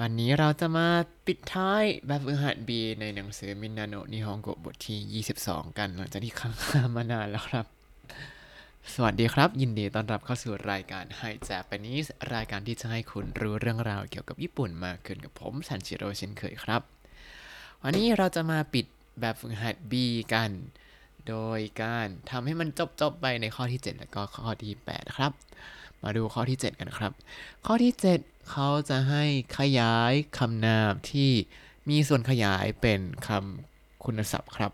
วันนี้เราจะมาปิดท้ายแบบฝึกหัด B ในหนังสือมินนาโนนิฮงโกบทที่ 22 กันหลังจากที่ค้างมานานแล้วครับ สวัสดีครับ ยินดีต้อนรับเข้าสู่รายการ Hi Japanese รายการที่จะให้คุณรู้เรื่องราวเกี่ยวกับญี่ปุ่นมากขึ้นกับผมซันชิโร่เช่นเคยครับ วันนี้เราจะมาปิดแบบฝึกหัด B กัน โดยการทำให้มันจบๆไปในข้อที่ 7 แล้วก็ข้อที่ 8 ครับ มาดูข้อที่ 7 กันครับ ข้อที่ 7 เขาจะให้ขยายคำนามที่มีส่วนขยายเป็นคำคุณศัพท์ครับ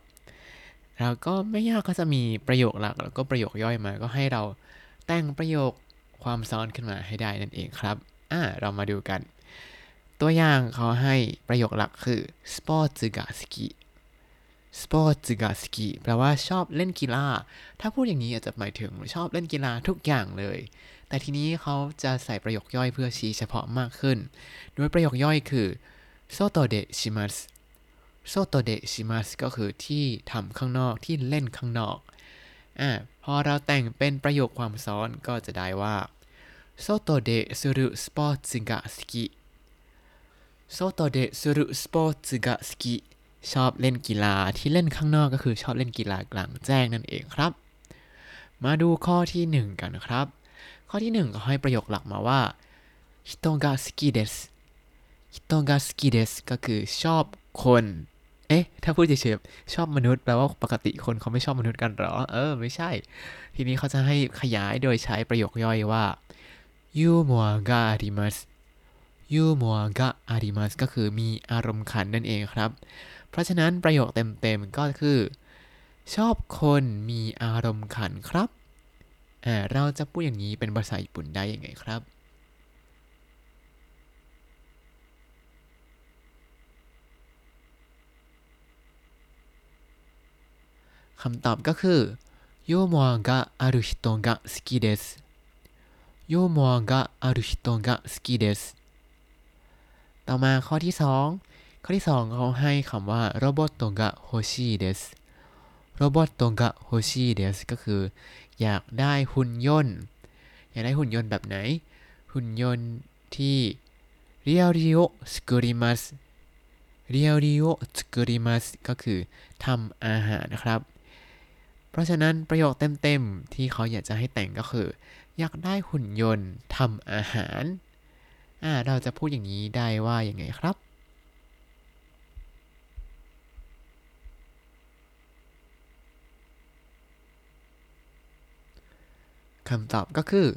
แล้วก็ไม่ยากก็จะมีประโยคหลัก แล้วก็ประโยคย่อยมา ก็ให้เราแต่งประโยคความซ้อนขึ้นมาให้ได้นั่นเองครับ อ่า เรามาดูกัน ตัวอย่างเขาให้ประโยคหลักคือスポーツが好き スポーツが好き แปลว่าชอบเล่นกีฬา ถ้าพูดอย่างนี้อาจจะหมายถึงชอบเล่นกีฬาทุกอย่างเลย แต่ทีนี้เขาจะใส่ประโยคย่อยเพื่อชี้เฉพาะมากขึ้น โดยประโยคย่อยคือ外でします 外でします ก็คือที่ทำข้างนอกที่เล่นข้างนอกอ่าพอเราแต่งเป็นประโยคความซ้อนก็จะได้ว่า外でするスポーツが好き 外でするスポーツが好きชอบเล่นกีฬาที่เล่นข้างนอกก็คือชอบเล่นกีฬากลางแจ้งนั่นเองครับ มาดูข้อที่ 1 กันครับ ข้อที่1เขาให้ประโยคหลักมาว่าฮิโตกะสกิเดสฮิโตกะสกิเดสก็คือชอบคน เอ๊ะ ถ้าพูดเฉยๆชอบมนุษย์แปลว่าปกติคนเขาไม่ชอบมนุษย์กันหรอ เออ ไม่ใช่ ทีนี้เขาจะให้ขยายโดยใช้ประโยคย่อยว่ายูมัวกะอาริมัสยูมัวกะอาริมัสก็คือมีอารมณ์ขันนั่นเองครับ เพราะฉะนั้นประโยคเต็มๆก็คือ ชอบคนมีอารมณ์ขันครับ เราจะพูดอย่างนี้เป็นภาษาญี่ปุ่นได้ยังไงครับ คำตอบก็คือยูมัวกะอารุฮิโตะกะสกิเดสユーモアがある人が好きです ต่อมาข้อที่ 2 ข้อที่ 2 เขาให้คำว่าロボットが欲しいです ロボットが欲しいです ก็คือ อยากได้หุ่นยนต์ อยากได้หุ่นยนต์แบบไหน หุ่นยนต์ที่料理を作ります 料理を作ります ก็คือทำอาหารนะครับ เพราะฉะนั้นประโยคเต็มๆ ที่เขาอยากจะให้แต่งก็คือ อยากได้หุ่นยนต์ทำอาหารอ่าเราจะพูดอย่างนี้ได้ว่าอย่างไงครับ คำตอบก็คือ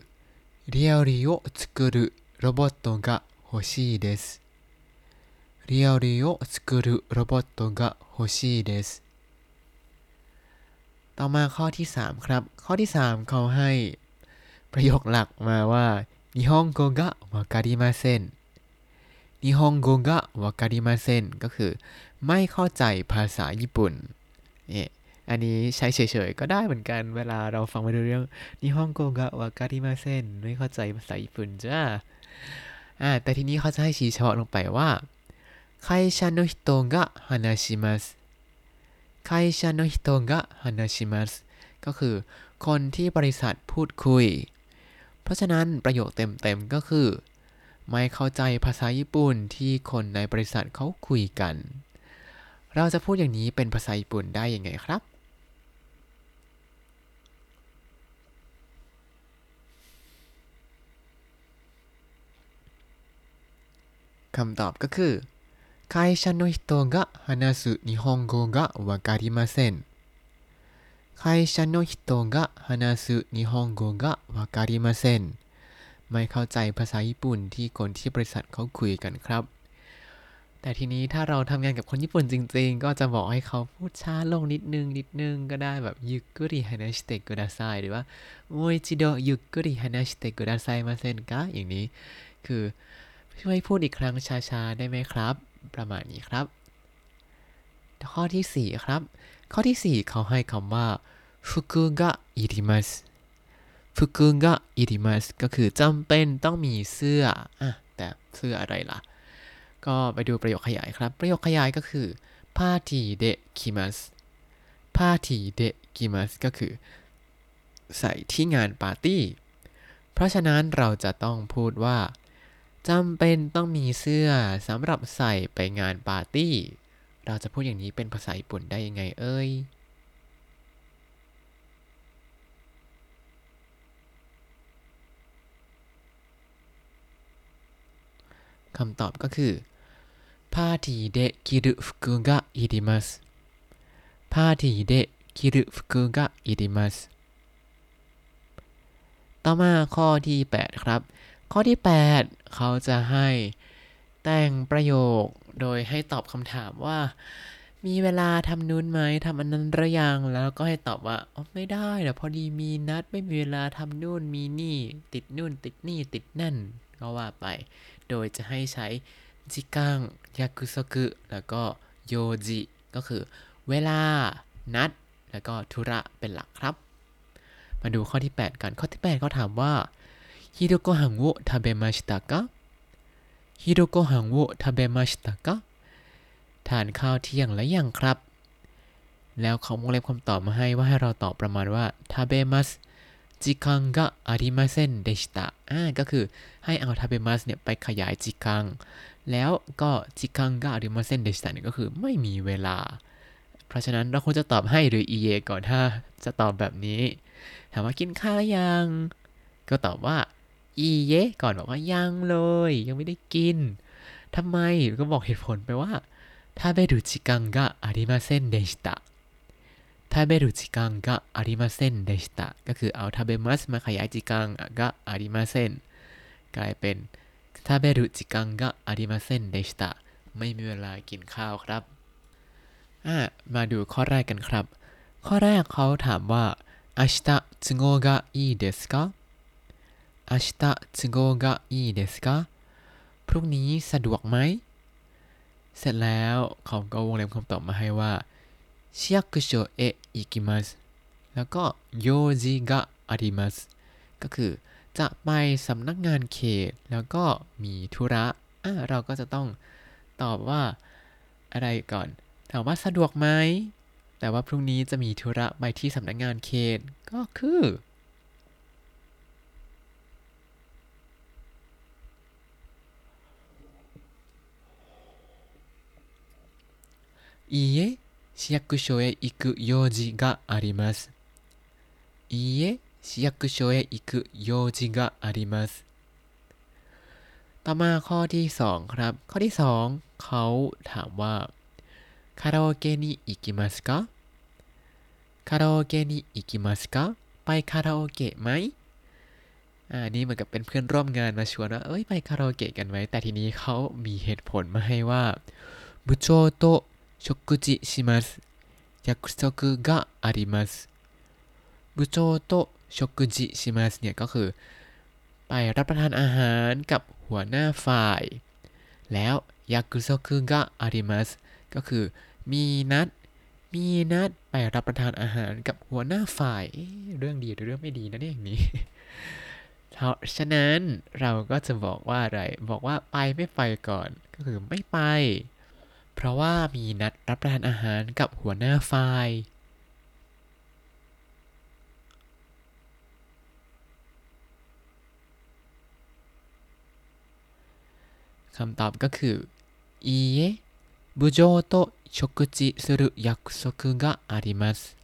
เรียลริโอสกุรุโรบอตโตกะโฮชิเดสเรียลริโอสกุรุโรบอตโตะโฮชิเดสต่อมาข้อที่ 3 ครับ ข้อที่ 3 เขาให้ประโยคหลักมาว่านิฮงโกะวากาดิมาเซนนิฮงโกกะวากาดิมาเซนก็คือ ไม่เข้าใจภาษาญี่ปุ่นเนี่ย อันนี้ใช้เฉยๆ ก็ได้เหมือนกันเวลาเราฟังไม่รู้เรื่องนิฮงโกกะวาการิมาเซนไม่เข้าใจภาษาญี่ปุ่นจ้าอ่าแต่ทีนี้เขาจะให้ชี้เฉพาะลงไปว่า会社の人が話します会社の人が話しますก็คือ คนที่บริษัทพูดคุย เพราะฉะนั้นประโยคเต็มๆก็คือ ไม่เข้าใจภาษาญี่ปุ่นที่คนในบริษัทเขาคุยกัน เราจะพูดอย่างนี้เป็นภาษาญี่ปุ่นได้ยังไงครับ คำตอบก็คือ会社の人が話す日本語がわかりません会社の人が話す日本語がわかりませんไม่เข้าใจภาษาญี่ปุ่นที่คนที่บริษัทเขาคุยกันครับ แต่ทีนี้ถ้าเราทำงานกับคนญี่ปุ่นจริงๆ ก็จะบอกให้เขาพูดช้าลงนิดนึงนิดนึงก็ได้แบบゆっくり話してくださいหรือว่าもう一度ゆっくり話してくださいませんかอย่างนี้ คือ ช่วยพูดอีกครั้งช้าๆ ได้ไหมครับ ประมาณนี้ครับ ข้อที่ 4 ครับ ข้อที่ 4 เขาให้คำว่าฟุกุกะอิริมัสฟุกุกะอิริมัสก็คือจำเป็นต้องมีเสื้ออะแต่เสื้ออะไรล่ะ ก็ไปดูประโยคขยายครับ ประโยคขยายก็คือพาทีเดคิมัสพาทีเดคิมัสก็คือ ใส่ที่งานปาร์ตี้ เพราะฉะนั้นเราจะต้องพูดว่า จำเป็นต้องมีเสื้อสำหรับใส่ไปงานปาร์ตี้ เราจะพูดอย่างนี้เป็นภาษาญี่ปุ่นได้ยังไงเอ่ยคำตอบก็คือパーティーで着る服がいりますパーティーで着る服がいりますต่อมาข้อที่ 8 ครับ ข้อที่ 8 เขาจะให้แต่งประโยคโดยให้ตอบคำถามว่า มีเวลาทำนู้นไหมทำอันนั้นหรือยังแล้วก็ให้ตอบว่าอ๋อไม่ได้เดี๋ยวพอดีมีนัดไม่มีเวลาทำนู่นมีนี่ ติดนู่น ติดนี่ติดนั่นก็ว่าไป โดยจะให้ใช้จิกังยากุโซกุแล้วก็โยจิก็คือ เวลา นัด แล้วก็ธุระเป็นหลักครับ มาดูข้อที่ 8 กัน ข้อที่ 8 เขาถามว่า ฮิโดโกฮังโวทาเบมาชิตะกะฮิโดโกฮังโวทาเบมาชิตะกะทานข้าวเที่ยงแล้วยังครับ แล้วเขาวงเล็บคำตอบมาให้ว่าให้เราตอบประมาณว่าทาเบมัสจิคังกะอาริมาเซนเดชิตะอ่าก็คือให้เอาทาเบมัสเนี่ยไปขยายจิคัง แล้วก็จิคังกะอาริมาเซนเดชิตะเนี่ยก็คือไม่มีเวลา เพราะฉะนั้นเราควรจะตอบให้หรือ EA ก่อนถ้าจะตอบแบบนี้ ถามว่ากินข้าวหรือยัง ก็ตอบว่า อีเยก่อนบอกว่ายังเลย ยังไม่ได้กิน ทำไม ก็บอกเหตุผลไปว่าทาเบรุจิกังกะอาริมาเซนเดชิตะทาเบรุจิกังกะอาริมาเซนเดชิตะก็คือเอาทาเบมัสมาขยายจิกังกะอาริมาเซนกลายเป็นทาเบรุจิกังกะอาริมาเซนเดชิตะไม่มีเวลากินข้าวครับอ่ะมาดูข้อแรกกันครับ ข้อแรกเขาถามว่า明日都合がいいですか 明日都合がいいですかพรุ่งนี้สะดวกไหม เสร็จแล้วเขาก็วงเล็บคำตอบมาให้ว่า市役所へ行きますแล้วก็โยจิกะอาริมัสก็คือจะไปสำนักงานเขต แล้วก็มีธุระอ่ะเราก็จะต้องตอบว่าอะไรก่อน ถามว่าสะดวกไหม แต่ว่าพรุ่งนี้จะมีธุระไปที่สำนักงานเขต ก็คือ いいえ市役所へ行く用事がありますいいえ市役所へ行く用事がありますต่อมาข้อที่สองครับ ข้อที่สองเขาถามว่าคาราโอเกะに行きますかคาราโอเกะに行きますかไปคาราโอเกะไหมอ่านี่เหมือนกับเป็นเพื่อนร่วมงานมาชวนว่าเอ้ยไปคาราโอเกะกันไหมแต่ทีนี้เขามีเหตุผลมาให้ว่า部長と 食事します約束があります部長と食事しますเนี่ยก็คือ ไปรับประทานอาหารกับหัวหน้าฝ่าย แล้วยักุโซคุกะอาริมัสก็คือ มีนัด มีนัดไปรับประทานอาหารกับหัวหน้าฝ่ายเอ๊ะเรื่องดีหรือเรื่องไม่ดีนะเนี่ยอย่างนี้ เพราะฉะนั้นเราก็จะบอกว่าอะไร บอกว่าไปไม่ไปก่อน ก็คือไม่ไป เพราะว่ามีนัดรับประทานอาหารกับหัวหน้าฝ่าย คำตอบก็คือいいえ部長と食事する約束があります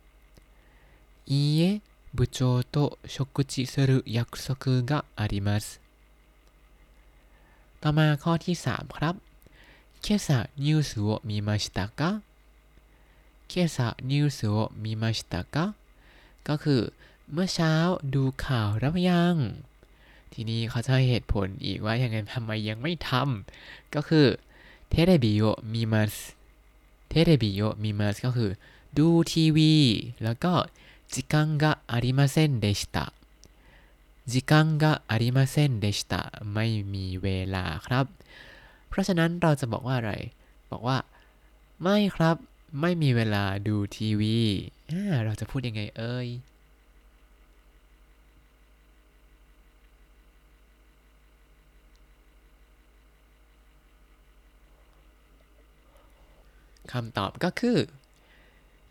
いいえ部長と食事する約束がありますต่อมาข้อที่ 3 ครับ 今朝ニュースを見ましたか今朝ニュースを見ましたかก็คือ เมื่อเช้าดูข่าวแล้วยัง ทีนี้เขาจะให้เหตุผลอีกว่ายังไงทำไมยังไม่ทำก็คือเทเลบิโอมีมัสเทเลบิโอมีมัสก็คือ ดูทีวี แล้วก็時間がありませんでした時間がありませんでしたไม่มีเวลาครับ เพราะฉะนั้นเราจะบอกว่าอะไร บอกว่า ไม่ครับ ไม่มีเวลาดูทีวีอ่าเราจะพูดยังไงเอ่ย คำตอบก็คือ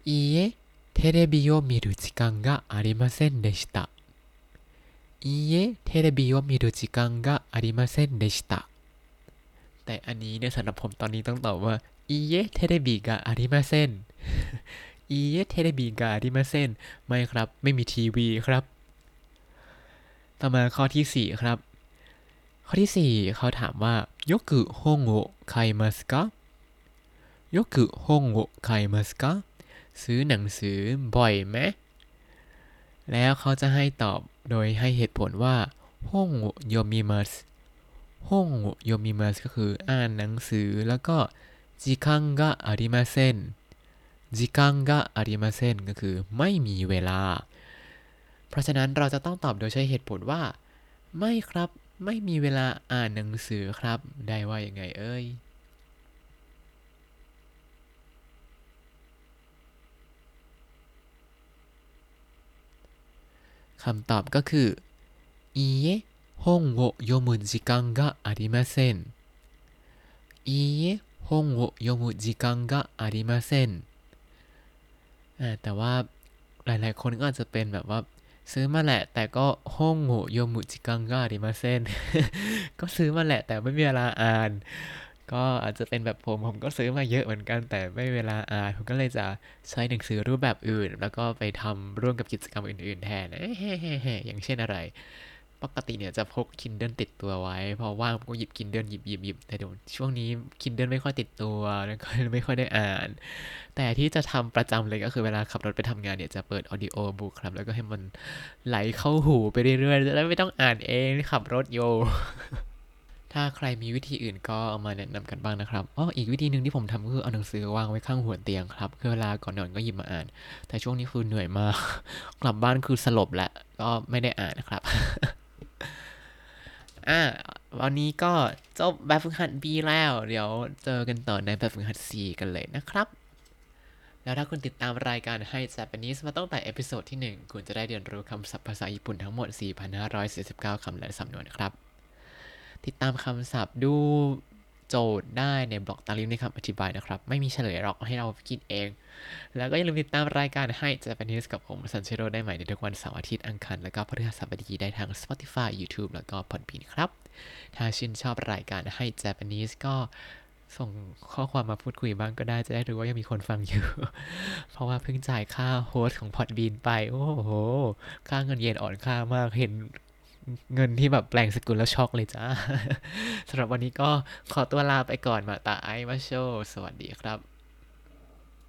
いいえテレビを見る時間がありませんでしたいいえテレビを見る時間がありませんでした แต่อันนี้เนี่ยสำหรับผมตอนนี้ต้องตอบว่าอีเยเทเรบิกะอาริมาเซนอีเยเทเรบิกะอาริมาเซนไม่ครับ ไม่มีทีวีครับ ต่อมาข้อที่ 4 ครับ ข้อที่ 4 เขาถามว่าโยกุฮงโอไคมัสกะโยกุฮงโอไคมัสกะซื้อหนังสือบ่อยไหมแล้วเขาจะให้ตอบโดยให้เหตุผลว่าฮงโอโยมิมัส ห้องยมิมัสก็คืออ่านหนังสือ แล้วก็จิคังกะอาริมาเซนจิคังกะอาริมาเซนก็คือไม่มีเวลา เพราะฉะนั้นเราจะต้องตอบโดยใช้เหตุผลว่า ไม่ครับไม่มีเวลาอ่านหนังสือครับ ได้ว่าอย่างไงเอ้ยคำตอบก็คืออีเ本を読む時間がありませんいいえ本を読む時間がありませんอ่าแต่ว่าหลาย ๆ คนก็อาจจะเป็นแบบว่า ซื้อมาแหละ แต่ก็ห้องโงโยมุจิกังก็อาริมาเซน ก็ซื้อมาแหละ แต่ไม่มีเวลาอ่าน ก็อาจจะเป็นแบบผมผมก็ซื้อมาเยอะเหมือนกัน แต่ไม่มีเวลาอ่านผมก็เลยจะใช้หนังสือรูปแบบอื่น แล้วก็ไปทำร่วมกับกิจกรรมอื่น ๆ แทน อย่างเช่นอะไร ปกติเนี่ยจะพก Kindle ติดตัวไว้ พอว่างก็หยิบ Kindle หยิบหยิบหยิบแต่เดี๋ยวช่วงนี้ Kindle ไม่ค่อยติดตัวแล้วก็ไม่ค่อยได้อ่าน แต่ที่จะทำประจำเลยก็คือเวลาขับรถไปทำงานเนี่ยจะเปิด audio book ครับ แล้วก็ให้มันไหลเข้าหูไปเรื่อยๆจะได้ไม่ต้องอ่านเองขับรถโยถ้าใครมีวิธีอื่นก็เอามาแนะนำกันบ้างนะครับอ๋ออีกวิธีหนึ่งที่ผมทำก็คือเอาหนังสือวางไว้ข้างหัวเตียงครับ คือเวลาก่อนนอนก็หยิบมาอ่าน แต่ช่วงนี้คือเหนื่อยมาก กลับบ้านคือสลบและก็ไม่ได้อ่านนะครับ อ่าวันนี้ก็จบแบบฝึกหัด B แล้ว เดี๋ยวเจอกันต่อในแบบฝึกหัด C กันเลยนะครับ แล้วถ้าคุณติดตามรายการให้ Japanese มาตั้งแต่เอพิโซดที่ 1 คุณจะได้เรียนรู้คำศัพท์ภาษาญี่ปุ่นทั้งหมด 4,549 คำและสำนวนครับ ติดตามคำศัพท์ดู โจทย์ได้ในบล็อกตามลิงก์ในคำอธิบายนะครับ ไม่มีเฉลยหรอกให้เราคิดเอง แล้วก็อย่าลืมติดตามรายการให้ Japanese กับผมซันเชโรได้ใหม่ในทุกวันเสาร์อาทิตย์อังคารแล้วก็พฤหัสบดีได้ทาง Spotify YouTube แล้วก็ Podbean ครับ ถ้าชื่นชอบรายการให้ Japanese ก็ส่งข้อความมาพูดคุยบ้างก็ได้จะได้รู้ว่ายังมีคนฟังอยู่ เพราะว่าเพิ่งจ่ายค่า host ของ Podbean ไป โอ้โห ค่าเงินเยนอ่อนค่ามากเห็น เงินที่แบบแปลงสกุลแล้วช็อกเลยจ้าสำหรับวันนี้ก็ขอตัวลาไปก่อนまた会いましょう สวัสดีครับ